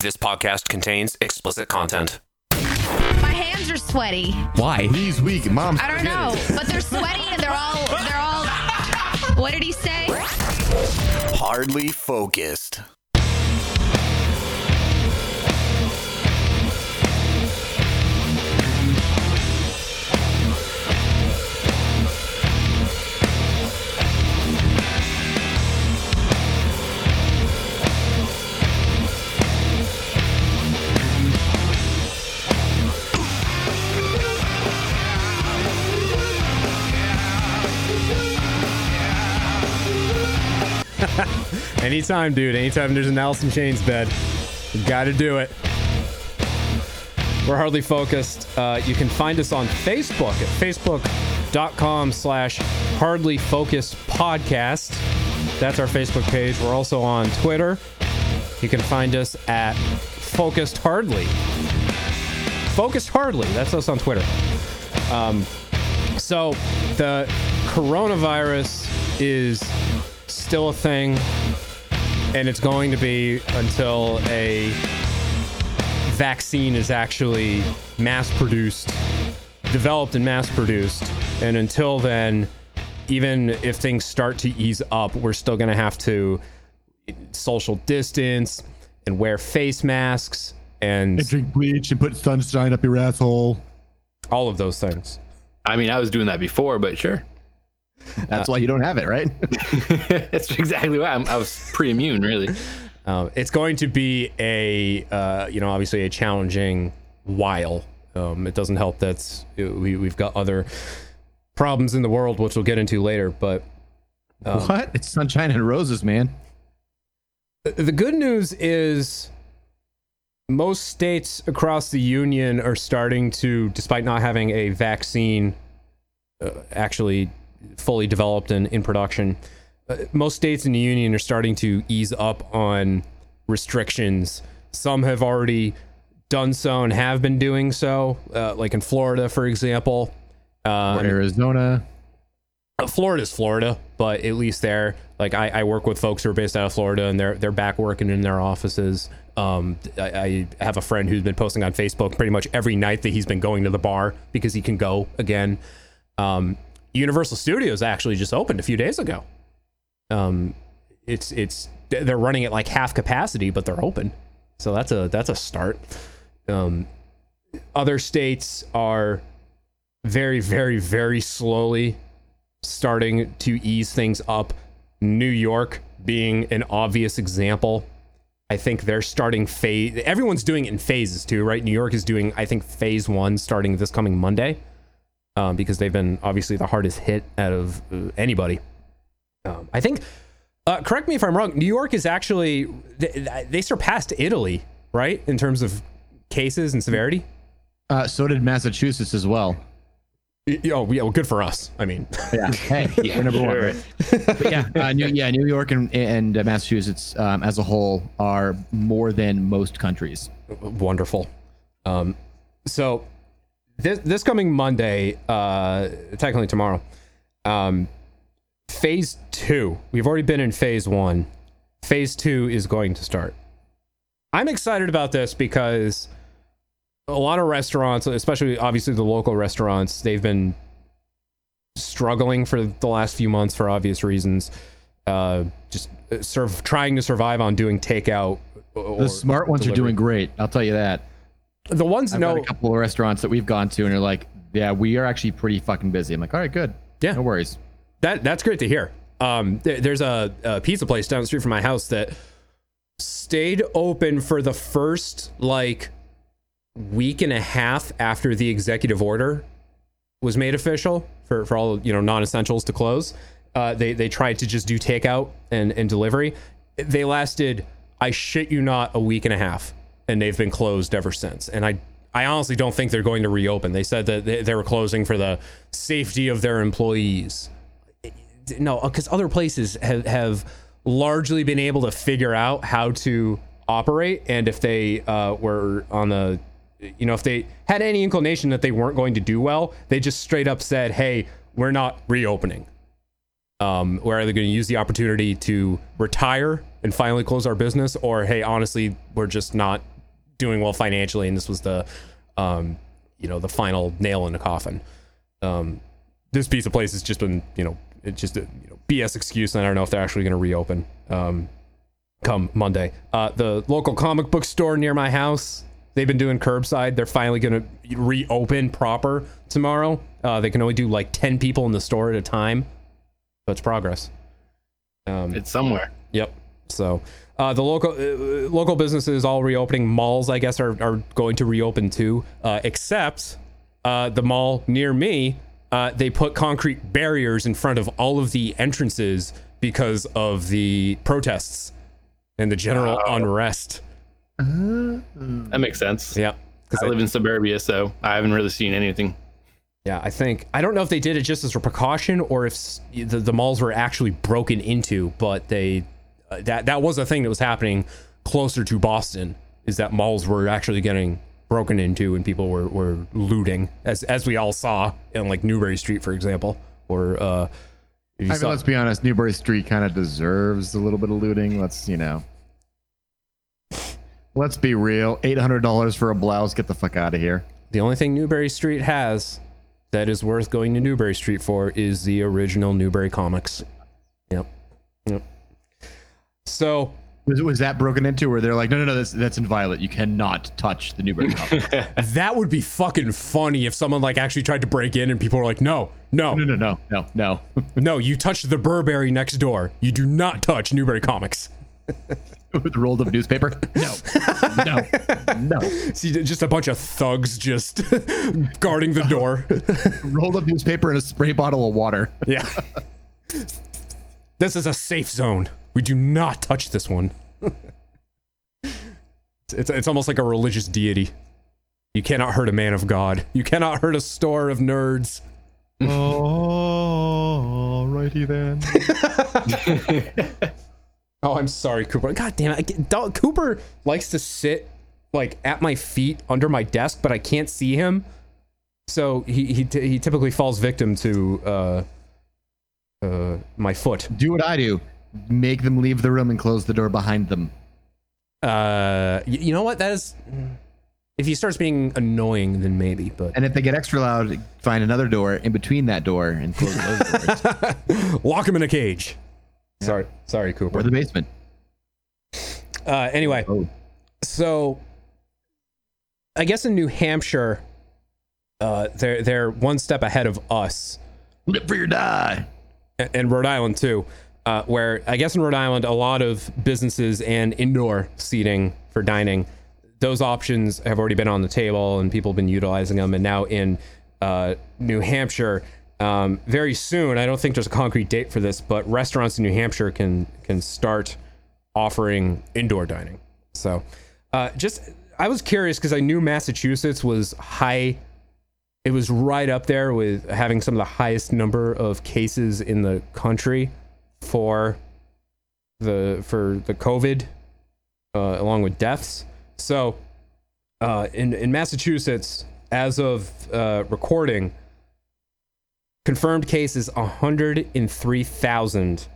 This podcast contains explicit content. My hands are sweaty. Why? He's weak. mom. I don't know, but they're sweaty and they're all they're all. What did he say? Hardly focused. Anytime, dude. Anytime there's an in Chains bed, you got to do it. We're hardly focused. Uh, you can find us on Facebook at facebook.com slash hardly focused podcast. That's our Facebook page. We're also on Twitter. You can find us at focused hardly. Focused hardly. That's us on Twitter. Um, so the coronavirus is still a thing, and it's going to be until a vaccine is actually mass produced, developed and mass produced. And until then, even if things start to ease up, we're still going to have to social distance and wear face masks and And drink bleach and put sunshine up your asshole. all of those things. I mean, I was doing that before, but sure. That's why you don't have it, right? That's exactly why I'm, I was pretty immune, really. Um, it's going to be a, uh, you know, obviously a challenging while. Um, it doesn't help that we, we've got other problems in the world, which we'll get into later. But um, what? It's sunshine and roses, man. the good news is most states across the union are starting to, despite not having a vaccine uh, actually fully developed and in production, uh, most states in the union are starting to ease up on restrictions. Some have already done so and have been doing so, uh, like in Florida, for example. Um, Arizona. uh, Florida's Florida, but at least there, like I, I work with folks who are based out of Florida, and they're they're back working in their offices. Um, I, I have a friend who's been posting on Facebook pretty much every night that he's been going to the bar because he can go again. Um, Universal Studios actually just opened a few days ago. Um, it's it's they're running at like half capacity, but they're open, so that's a that's a start. Um, other states are very very very slowly starting to ease things up. New York being an obvious example. I think they're starting phase. Everyone's doing it in phases too, right? New York is doing, I think, phase one starting this coming Monday, um, because they've been obviously the hardest hit out of uh, anybody. Um, I think. Uh, correct me if I'm wrong. New York is actually they, they surpassed Italy, right, in terms of cases and severity. Uh, so did Massachusetts as well. Oh, yeah, well, good for us. I mean, Yeah. Hey, we're number one, right? But yeah, uh, New, yeah, New York and, and uh, Massachusetts um, as a whole are more than most countries. wonderful. Um, so this this coming Monday, uh, technically tomorrow, um, phase two. We've already been in phase one. Phase two is going to start. I'm excited about this because a lot of restaurants, especially obviously the local restaurants, they've been struggling for the last few months for obvious reasons. Uh, just uh, serve trying to survive on doing takeout. Or The smart ones are doing great. I'll tell you that. The ones I've know got a couple of restaurants that we've gone to and are like, yeah, we are actually pretty fucking busy. I'm like, all right, good. Yeah. No worries. that that's great to hear. Um, there- there's a, a pizza place down the street from my house that stayed open for the first like week and a half after the executive order was made official for, for all you know non-essentials to close. Uh, they they tried to just do takeout and, and delivery. They lasted, I shit you not, a week and a half, and they've been closed ever since. And I I honestly don't think they're going to reopen. They said that they, they were closing for the safety of their employees. No, because other places have have largely been able to figure out how to operate, and if they uh, were on the you know, if they had any inclination that they weren't going to do well, they just straight up said, "Hey, we're not reopening." Um, we're either going to use the opportunity to retire and finally close our business, or hey, honestly, we're just not doing well financially, and this was the, um, you know, the final nail in the coffin. Um, this piece of place has just been, you know, it's just a you know, BS excuse, and I don't know if they're actually going to reopen um, come Monday. Uh, the local comic book store near my house, they've been doing curbside. They're finally going to reopen proper tomorrow. Uh, they can only do like 10 people in the store at a time, but it's progress. Um, It's somewhere. Yep. So uh, the local uh, local businesses all reopening. Malls, I guess, are, are going to reopen too. Uh, except uh, the mall near me, uh, they put concrete barriers in front of all of the entrances because of the protests and the general unrest. That makes sense. Yeah. Because I live in suburbia, so I haven't really seen anything. Yeah, I think I don't know if they did it just as a precaution or if the, the malls were actually broken into, but they uh, that that was a thing that was happening closer to Boston. Is that malls were actually getting broken into and people were, were looting, as as we all saw in like Newbury Street, for example, or uh, I mean, saw- let's be honest. Newbury Street kind of deserves a little bit of looting. Let's, you know, let's be real. Eight hundred dollars for a blouse. Get the fuck out of here. the only thing Newbury Street has that is worth going to Newbury Street for is the original Newbury comics. Yep. Yep. So Was, was that broken into? Where they're like, no, no, no, that's that's inviolate. You cannot touch the Newbury comic. That would be fucking funny if someone like actually tried to break in and people were like, no, no, no, no, no, no, no. no, you touched the Burberry next door. You do not touch Newbury Comics. With rolled up newspaper. No, no, no. See, just a bunch of thugs just guarding the door. Rolled up newspaper and a spray bottle of water. Yeah. This is a safe zone. We do not touch this one. it's, it's almost like a religious deity. You cannot hurt a man of God. You cannot hurt a store of nerds. Oh, righty then. Oh, I'm sorry, Cooper. God damn it. Get, Dog, Cooper likes to sit like at my feet under my desk, but I can't see him. So he he, t- he typically falls victim to uh uh my foot. Do what I do. Make them leave the room and close the door behind them. Uh y- you know what? That is if he starts being annoying then maybe, but And if they get extra loud, find another door in between that door and close those doors. lock him in a cage. Sorry. Sorry, Cooper. or the basement. Uh, anyway, Oh. so I guess in New Hampshire, uh, they're they're one step ahead of us, Live for your die. and- and Rhode Island too. Uh, where I guess in Rhode Island, a lot of businesses and indoor seating for dining, those options have already been on the table, and people have been utilizing them. And now in uh, New Hampshire, um, very soon, I don't think there's a concrete date for this, but restaurants in New Hampshire can can start offering indoor dining. So, uh, just I was curious because I knew Massachusetts was high. It was right up there with having some of the highest number of cases in the country for the for the COVID, uh, along with deaths. So, uh, in in Massachusetts, as of uh, recording, confirmed cases 103,000,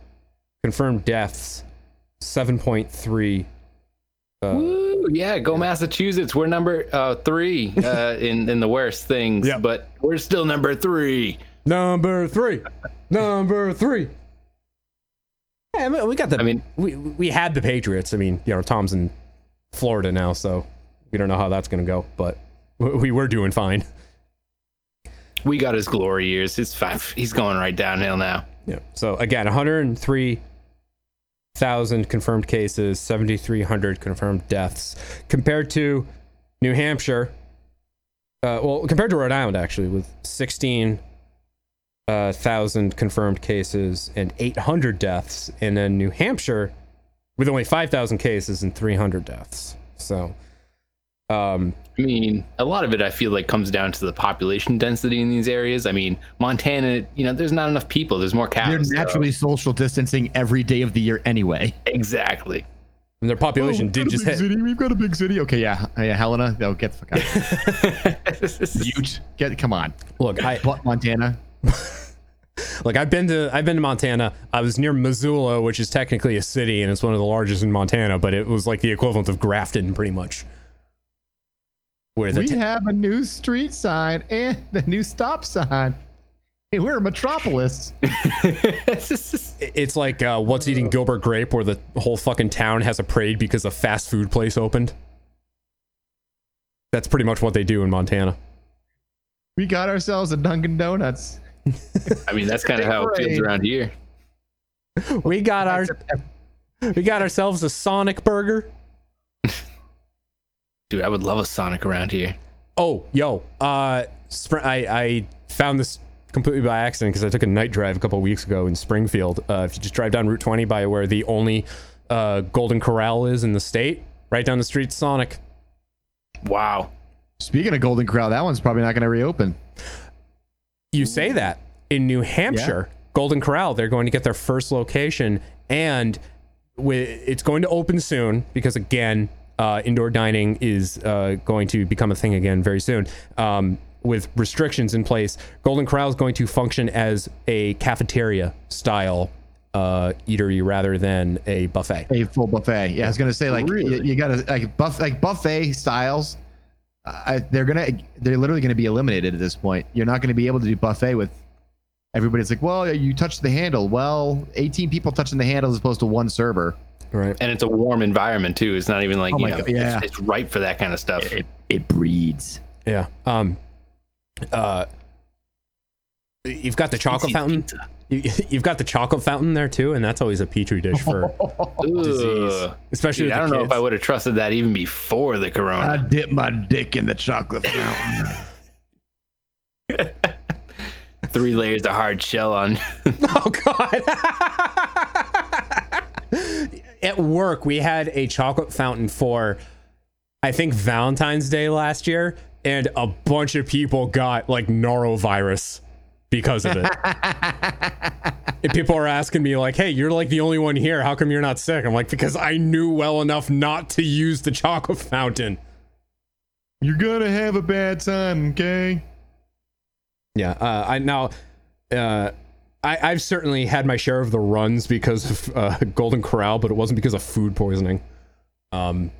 confirmed deaths 7.3. Woo, yeah, go Massachusetts. We're number uh, three uh, in in the worst things, Yeah. but we're still number three. Number three. Number three. I mean, we got the. I mean- we we had the Patriots. I mean, you know, Tom's in Florida now, so we don't know how that's gonna go, but we we were doing fine. We got his glory years. It's five. He's going right downhill now. Yeah. So again, 103,000 confirmed cases, 7,300 confirmed deaths, compared to New Hampshire. Uh, well, compared to Rhode Island, actually, with 16,000 confirmed cases and 800 deaths, and then New Hampshire with only 5,000 cases and 300 deaths. So, um, I mean, a lot of it I feel like comes down to the population density in these areas. I mean, Montana, you know, there's not enough people. There's more cows. They're so- naturally social distancing every day of the year anyway. exactly. and their population Oh, did we've got a just big hit. city. We've got a big city. Okay, yeah, Uh, yeah, Helena. Oh, get the fuck out. Of here. Butte. Get, come on. Look, I, What, Montana? Like I've been to I've been to Montana. I was near Missoula, which is technically a city and it's one of the largest in Montana, but it was like the equivalent of Grafton pretty much. with a We t- have a new street sign and a new stop sign. Hey, we're a metropolis. it's like uh, what's eating Gilbert Grape, where the whole fucking town has a parade because a fast food place opened. That's pretty much what they do in Montana. We got ourselves a Dunkin' Donuts. I mean, that's kind of how it feels around here. We got our we got ourselves a Sonic burger. Dude, I would love a Sonic around here. Oh, yo, uh, Spr- I I found this completely by accident because I took a night drive a couple weeks ago in Springfield. Uh, if you just drive down Route 20 by where the only uh, Golden Corral is in the state, right down the street, Sonic. Wow. Speaking of Golden Corral, that one's probably not going to reopen. You say that in New Hampshire, Golden Corral, they're going to get their first location, and wi- it's going to open soon because again, uh, indoor dining is uh, going to become a thing again very soon. Um, with restrictions in place, Golden Corral is going to function as a cafeteria style uh, eatery rather than a buffet. A full buffet. Yeah, I was going to say like you, you got to like buff like buffet styles. I, they're gonna they're literally going to be eliminated at this point. You're not going to be able to do buffet with everybody's like, well, you touched the handle. Well, 18 people touching the handle as opposed to one server. Right. And it's a warm environment too. It's not even like Oh you my know, God, yeah. it's, it's ripe for that kind of stuff. It it breeds. Yeah. Um. Uh. You've got the chocolate fountain. Pizza. You, you've got the chocolate fountain there too, and that's always a petri dish for disease, especially Dude, with I don't know if I would have trusted that even before the corona. I corona. dip my dick in the chocolate fountain. Three layers of hard shell on. Oh God! At work, we had a chocolate fountain for, I think Valentine's Day last year, and a bunch of people got like norovirus because of it. and people are asking me like, "Hey, you're like the only one here. How come you're not sick?" I'm like, "Because I knew well enough not to use the chocolate fountain." You're gonna have a bad time, okay? Yeah, uh, I now, uh, I, I've certainly had my share of the runs because of uh, Golden Corral, but it wasn't because of food poisoning. Um,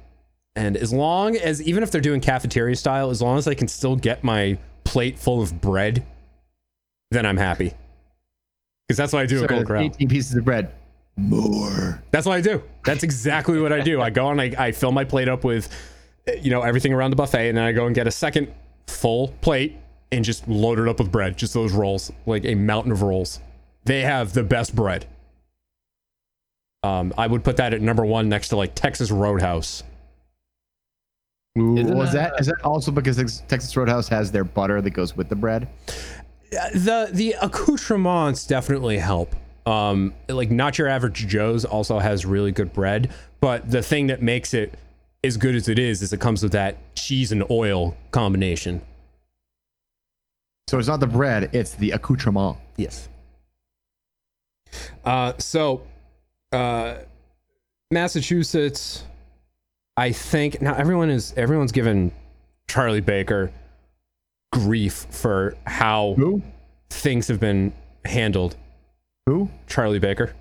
and as long as, even if they're doing cafeteria style, as long as I can still get my plate full of bread, then I'm happy. Because that's what I do at Golden Corral. 18 pieces of bread. More. That's what I do. That's exactly what I do. I go and I, I fill my plate up with, you know, everything around the buffet, and then I go and get a second full plate and just load it up with bread. Just those rolls, like a mountain of rolls. They have the best bread. Um, I would put that at number one next to like Texas Roadhouse. Ooh, was that- that is that also because Texas Roadhouse has their butter that goes with the bread? The the accoutrements definitely help. Um, like not your average Joe's also has really good bread, but the thing that makes it as good as it is is it comes with that cheese and oil combination. So it's not the bread, it's the accoutrement. Yes. Uh, so, uh, Massachusetts, I think now everyone is everyone's given Charlie Baker grief for how Who? things have been handled. Who? Charlie Baker,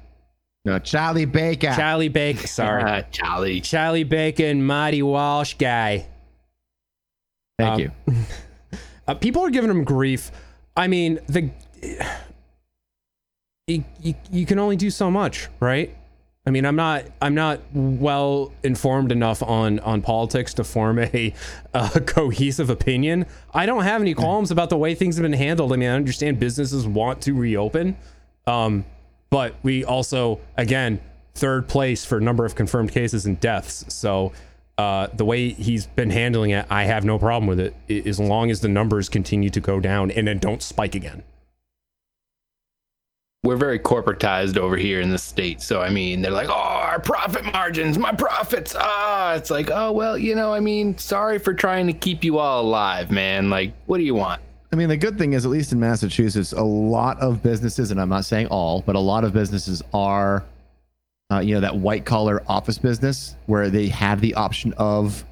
No, Charlie Baker. Charlie Baker, sorry, Ah, Charlie. Charlie Baker and Marty Walsh guy. Thank Um, you. Uh, people are giving him grief. I mean, the you, you, you can only do so much, right? I mean, I'm not I'm not well informed enough on on politics to form a, a cohesive opinion. I don't have any qualms about the way things have been handled. I mean, I understand businesses want to reopen, um, but we also again third place for number of confirmed cases and deaths. So uh, the way he's been handling it, I have no problem with it, as long as the numbers continue to go down and then don't spike again. We're very corporatized over here in the state. So, I mean, they're like, oh, our profit margins, my profits. Ah, it's like, oh, well, you know, I mean, sorry for trying to keep you all alive, man. Like, what do you want? I mean, the good thing is, at least in Massachusetts, a lot of businesses, and I'm not saying all, but a lot of businesses are, uh, you know, that white collar office business where they have the option of,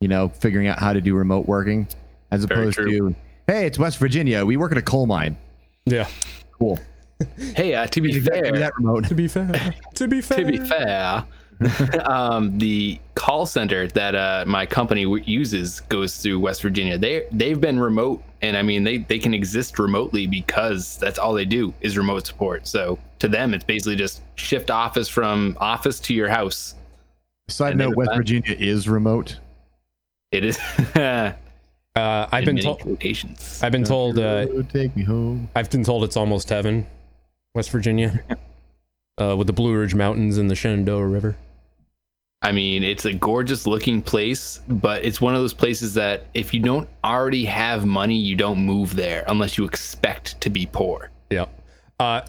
you know, figuring out how to do remote working, as opposed to, hey, it's West Virginia, we work at a coal mine. Yeah. Cool. Hey, uh, to be Do that, fair, that remote. To be fair, to be fair, to be fair, um, the call center that uh, my company w- uses goes through West Virginia. They they've been remote, and I mean they they can exist remotely because that's all they do is remote support. So to them, it's basically just shift office from office to your house. Side note: West fine. Virginia is remote. It is. Uh, I've been many told. I've been told. Take me home. I've been told it's almost heaven, West Virginia, uh, with the Blue Ridge Mountains and the Shenandoah River. I mean, it's a gorgeous looking place, but it's one of those places that if you don't already have money, you don't move there unless you expect to be poor. Yeah. Uh,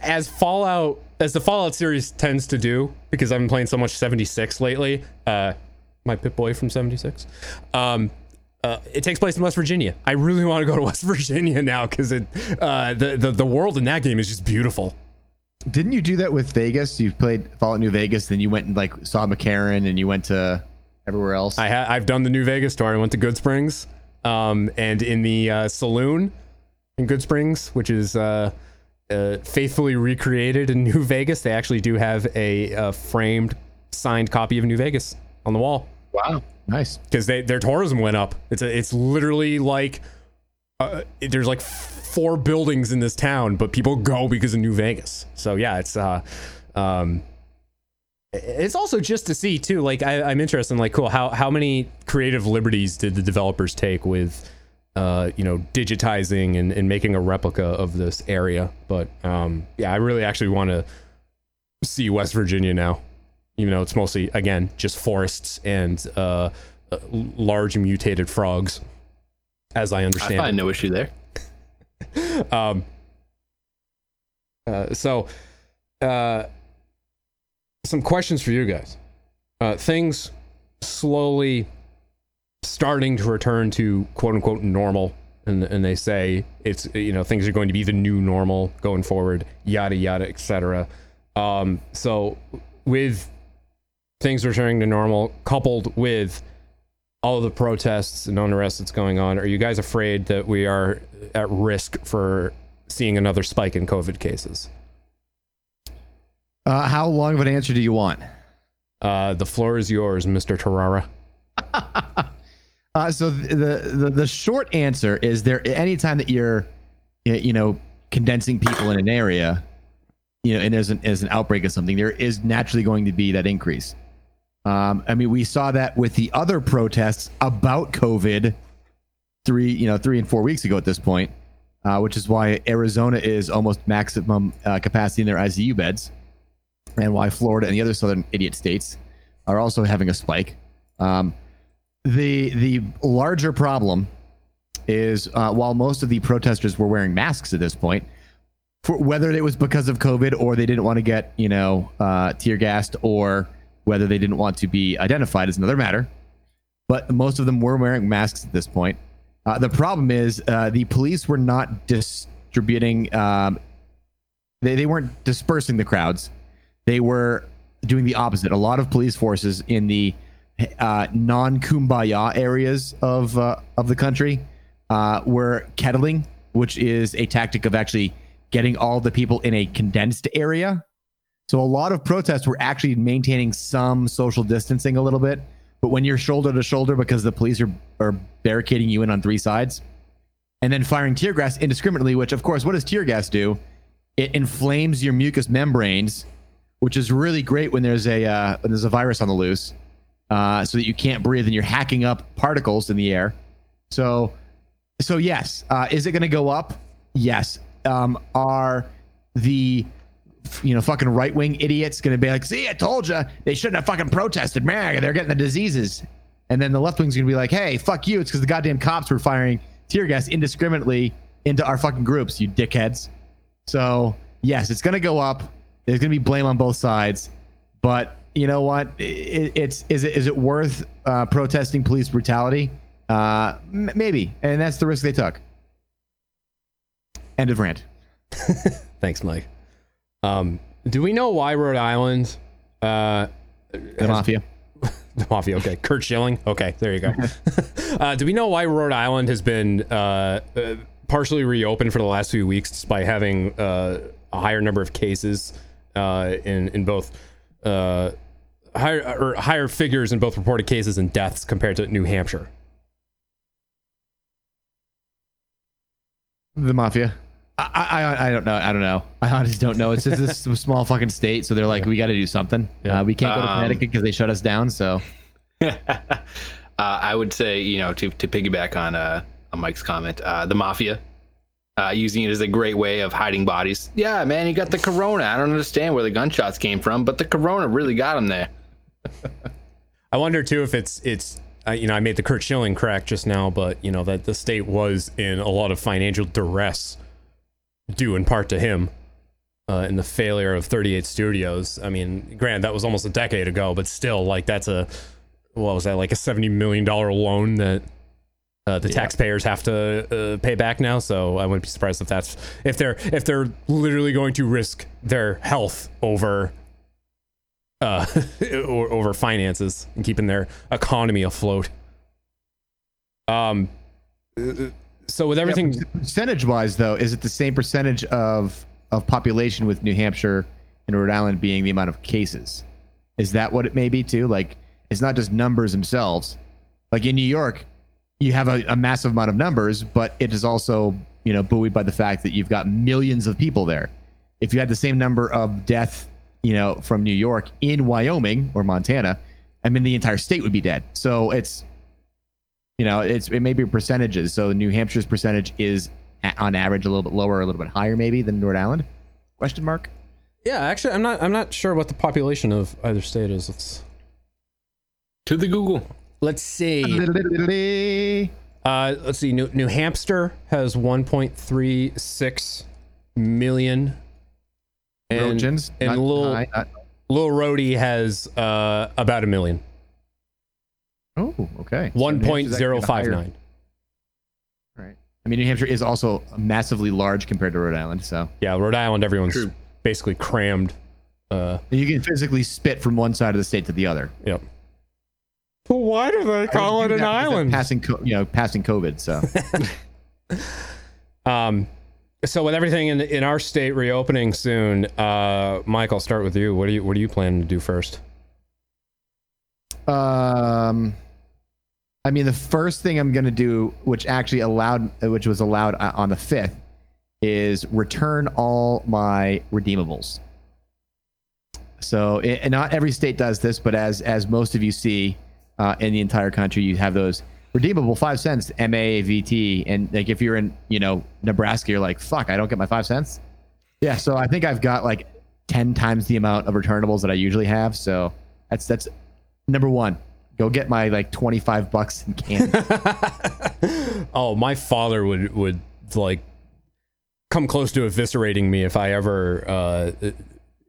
as Fallout, as the Fallout series tends to do, because I've been playing so much 76 lately, uh, my Pip Boy from 76, um, uh, it takes place in West Virginia. I really want to go to West Virginia now because it, uh, the, the the world in that game is just beautiful. Didn't you do that with Vegas? You played Fallout New Vegas, then you went and like saw McCarran, and you went to everywhere else. I ha- I've done the New Vegas tour. I went to Goodsprings, um, and in the uh, saloon in Goodsprings, which is uh, uh, faithfully recreated in New Vegas, they actually do have a, uh framed, signed copy of New Vegas on the wall Wow. Nice. because they their tourism went up. It's a, it's literally like uh, there's like four buildings in this town, but people go because of New Vegas. So yeah, it's uh, um, it's also just to see too. Like I, I'm interested in like cool how how many creative liberties did the developers take with uh, you know digitizing and, and making a replica of this area. But um, yeah, I really actually want to see West Virginia now even though it's mostly again just forests and uh, uh, large mutated frogs, as I understand. I find no issue there. Um, uh, so, uh, some questions for you guys. Uh, things slowly starting to return to quote unquote normal. And, and they say it's you know things are going to be the new normal going forward yada yada etc um so with things returning to normal, coupled with all the protests and unrest that's going on, are you guys afraid that we are at risk for seeing another spike in COVID cases? Uh, how long of an answer do you want? Uh, the floor is yours, Mr. Tarara. Uh, so the, the the short answer is there anytime that you're you know condensing people in an area you know and there's an, there's an outbreak of something there is naturally going to be that increase um, i mean we saw that with the other protests about covid three you know three and four weeks ago at this point uh, which is why arizona is almost maximum uh, capacity in their icu beds and why florida and the other southern idiot states are also having a spike. Um, the the larger problem is uh, while most of the protesters were wearing masks at this point, for whether it was because of COVID or they didn't want to get you know uh, tear gassed or whether they didn't want to be identified is another matter. But most of them were wearing masks at this point. Uh, the problem is uh, the police were not distributing. Um, they they weren't dispersing the crowds. They were doing the opposite. A lot of police forces in the uh, non-kumbaya areas of uh, of the country uh, were kettling, which is a tactic of actually getting all the people in a condensed area. So a lot of protests were actually maintaining some social distancing a little bit, but when you're shoulder to shoulder because the police are are barricading you in on three sides, and then firing tear gas indiscriminately, which of course, what does tear gas do? It inflames your mucous membranes, which is really great when there's a uh, when there's a virus on the loose uh, so that you can't breathe and you're hacking up particles in the air. So, so yes, uh, is it going to go up? Yes. Um, are the you know fucking right wing idiots going to be like, see, I told you they shouldn't have fucking protested, man. They're getting the diseases, and then the left wing's going to be like, hey, fuck you. It's because the goddamn cops were firing tear gas indiscriminately into our fucking groups, you dickheads. So yes, it's going to go up. There's going to be blame on both sides, but you know what? It, it's is it is it worth uh, protesting police brutality? Uh, m- maybe, and that's the risk they took. End of rant. Thanks, Mike. Um, do we know why Rhode Island? Uh, The mafia. the mafia. Okay, Curt Schilling. Okay, there you go. uh, do we know why Rhode Island has been uh, uh, partially reopened for the last few weeks, despite having uh, a higher number of cases uh, in in both uh, higher or higher figures in both reported cases and deaths compared to New Hampshire. The mafia. I, I I don't know. I don't know. I honestly don't know. It's just this small fucking state, so they're like, we got to do something. Yeah. Uh, we can't go to Um, Connecticut because they shut us down. So uh, I would say, you know, to, to piggyback on uh, on Mike's comment, uh, the mafia uh, using it as a great way of hiding bodies. Yeah, man, you got the corona. I don't understand where the gunshots came from, but the corona really got him there. I wonder too if it's it's uh, you know I made the Curt Schilling crack just now, but you know that the state was in a lot of financial duress, due in part to him, uh, in the failure of 38 Studios. I mean, granted that was almost a decade ago, but still, like that's a what was that like a 70 million dollar loan that uh, the taxpayers have to uh, pay back now. So I wouldn't be surprised if that's if they're if they're literally going to risk their health over uh, or, over finances and keeping their economy afloat. Um, so with everything, percentage wise, though, is it the same percentage of of population with New Hampshire and Rhode Island being the amount of cases? Is that what it may be too? Like, it's not just numbers themselves. Like in New York, you have a, a massive amount of numbers, but it is also you know buoyed by the fact that you've got millions of people there. If you had the same number of death, you know, from New York in Wyoming or Montana, I mean, the entire state would be dead. So it's you know, it's it may be percentages. So New Hampshire's percentage is a- on average a little bit lower, a little bit higher, maybe than Rhode Island. Question mark. yeah, actually, I'm not I'm not sure what the population of either state is. Let's To the Google. let's see. Uh, let's see. New, New Hampshire has 1.36 million. And, Trojans, and Little Little Rhodey has uh, about a million. Oh, okay. So One New point Hampshire's zero actually five higher. nine. Right. I mean, New Hampshire is also massively large compared to Rhode Island, so Yeah, Rhode Island. Everyone's True. basically crammed. Uh, you can physically spit from one side of the state to the other. yep. Well, why do they call I it an do that because of island? Passing, co- you know, passing COVID. So Um, so with everything in in our state reopening soon, uh, Mike, I'll start with you. What do you what do you plan to do first? Um, I mean, the first thing I'm going to do, which actually allowed, which was allowed uh, on the fifth, is return all my redeemables. So, not every state does this, but as as most of you see uh, in the entire country, you have those redeemable five cents MAVT, and like if you're in, you know, Nebraska, you're like, fuck, I don't get my five cents. Yeah, so I think I've got like ten times the amount of returnables that I usually have. So that's that's number one. Go get my like twenty five bucks in candy. Oh, my father would would like come close to eviscerating me if I ever uh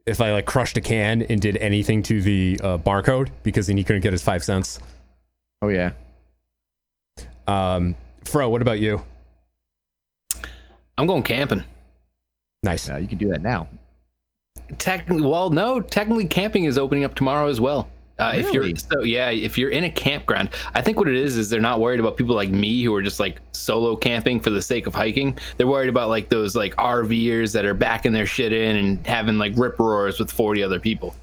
if I like crushed a can and did anything to the uh, barcode because then he couldn't get his five cents. oh yeah. Um, Fro, what about you? I'm going camping. Nice. Yeah, you can do that now. Technically, well, no. Technically, camping is opening up tomorrow as well. Uh, If you're so yeah, if you're in a campground, I think what it is is they're not worried about people like me who are just like solo camping for the sake of hiking. They're worried about like those like RVers that are backing their shit in and having like rip roars with 40 other people.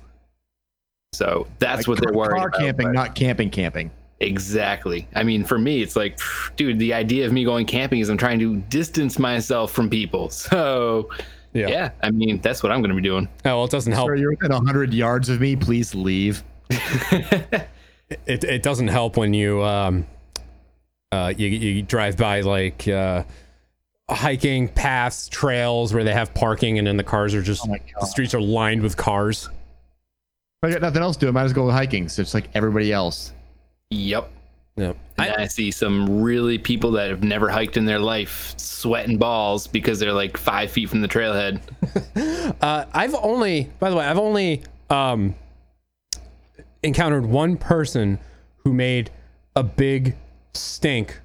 So that's Like what they're car- worried Car about. camping, but- not camping camping. Exactly. I mean, for me, it's like, dude, the idea of me going camping is I'm trying to distance myself from people. So, Yeah. yeah, I mean, that's what I'm going to be doing. Oh, well, it doesn't help. Sir, you're within hundred yards of me. Please leave. It it doesn't help when you um uh you you drive by like uh hiking paths, trails where they have parking and then the cars are just Oh the streets are lined with cars. I got nothing else to do. I might as well go hiking. So it's like everybody else. Yep. Yep. And I, see some really people that have never hiked in their life sweating balls because they're like five feet from the trailhead. Uh, I've only, by the way, I've only um, encountered one person who made a big stink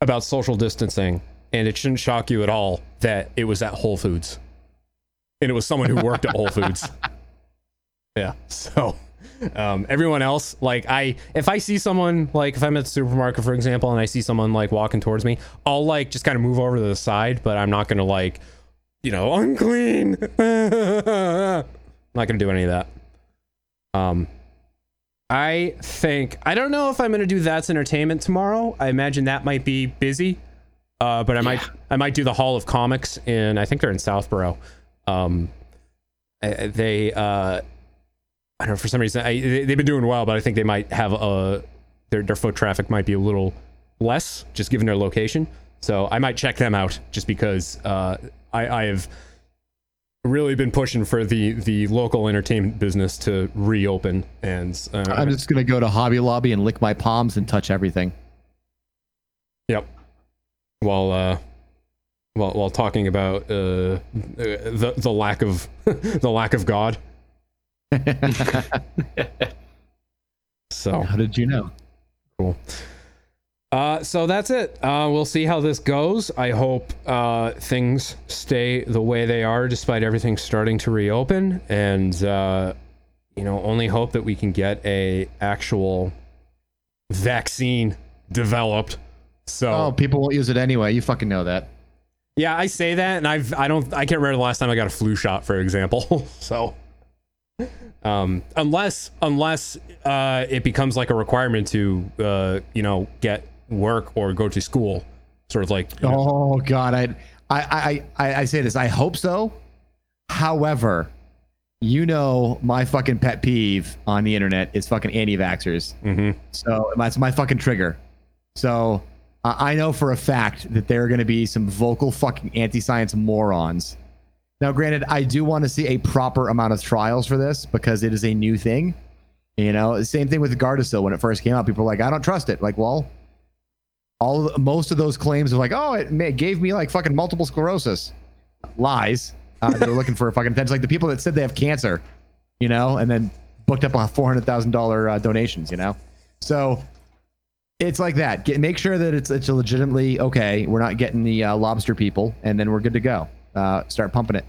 about social distancing, and it shouldn't shock you at all that it was at Whole Foods, and it was someone who worked at Whole Foods. Yeah, so um, everyone else, like I, if I see someone, like if I'm at the supermarket, for example, and I see someone like walking towards me, I'll like just kind of move over to the side, but I'm not gonna like you know, unclean. i'm not gonna do any of that. Um, I think I don't know if I'm gonna do that's entertainment tomorrow. I imagine that might be busy, uh, but I might I might do the Hall of Comics in I think they're in Southborough. Um, they uh, I don't know for some reason I, they- they've been doing well, but I think they might have a their their foot traffic might be a little less just given their location. So I might check them out just because uh, I, I have really been pushing for the the local entertainment business to reopen and uh, I'm just gonna go to Hobby Lobby and lick my palms and touch everything. Yep. While uh, while while talking about uh, the the lack of the lack of God. so How did you know? cool. Uh, so that's it. Uh, we'll see how this goes. I hope uh, things stay the way they are, despite everything starting to reopen, and uh, you know, only hope that we can get a actual vaccine developed. So Oh, people won't use it anyway. You fucking know that. yeah, I say that, and I've I don't I can't remember the last time I got a flu shot, for example. so, um, unless unless uh, it becomes like a requirement to uh, you know get work or go to school, sort of like you know- Oh God, I, I, I, I, say this. I hope so. However, you know my fucking pet peeve on the internet is fucking anti-vaxxers. Mhm. So that's my fucking trigger. So I I know for a fact that there are going to be some vocal fucking anti-science morons. Now, granted, I do want to see a proper amount of trials for this because it is a new thing. You know, same thing with Gardasil when it first came out. People were like, "I don't trust it." Like, well, all most of those claims of like, "Oh, it ma- gave me like fucking multiple sclerosis," lies. Uh, they were looking for a fucking attention. Like the people that said they have cancer, you know, and then booked up a four hundred thousand dollar uh, donations. You know, so it's like that. Get, make sure that it's it's legitimately okay. We're not getting the uh, lobster people, and then we're good to go. Uh, start pumping it.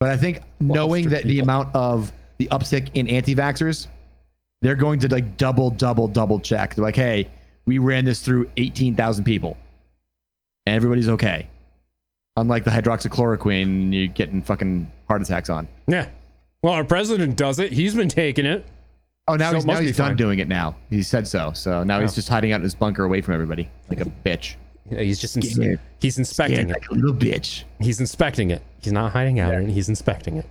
But I think knowing that the amount of the uptick in anti-vaxxers, they're going to like double, double, double check. They're like, hey, we ran this through eighteen thousand people, and everybody's okay. Unlike the hydroxychloroquine, you're getting fucking heart attacks on. yeah. Well, our president does it. He's been taking it. Oh, now So he's now he's done fine. doing it. Now he said so. So now he's Oh. just hiding out in his bunker away from everybody, like a bitch. Yeah, he's just ins- he's inspecting Yeah, it. like a little bitch. He's inspecting it. He's not hiding out in it. He's inspecting it.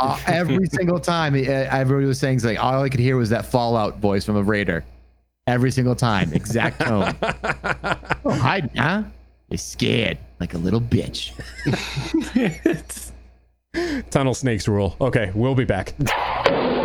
Uh, every single time, uh, everybody was saying like all I could hear was that Fallout voice from a Raider. Every single time, exact tone. oh, hide, huh? You're scared, like a little bitch. Tunnel snakes rule. Okay, we'll be back.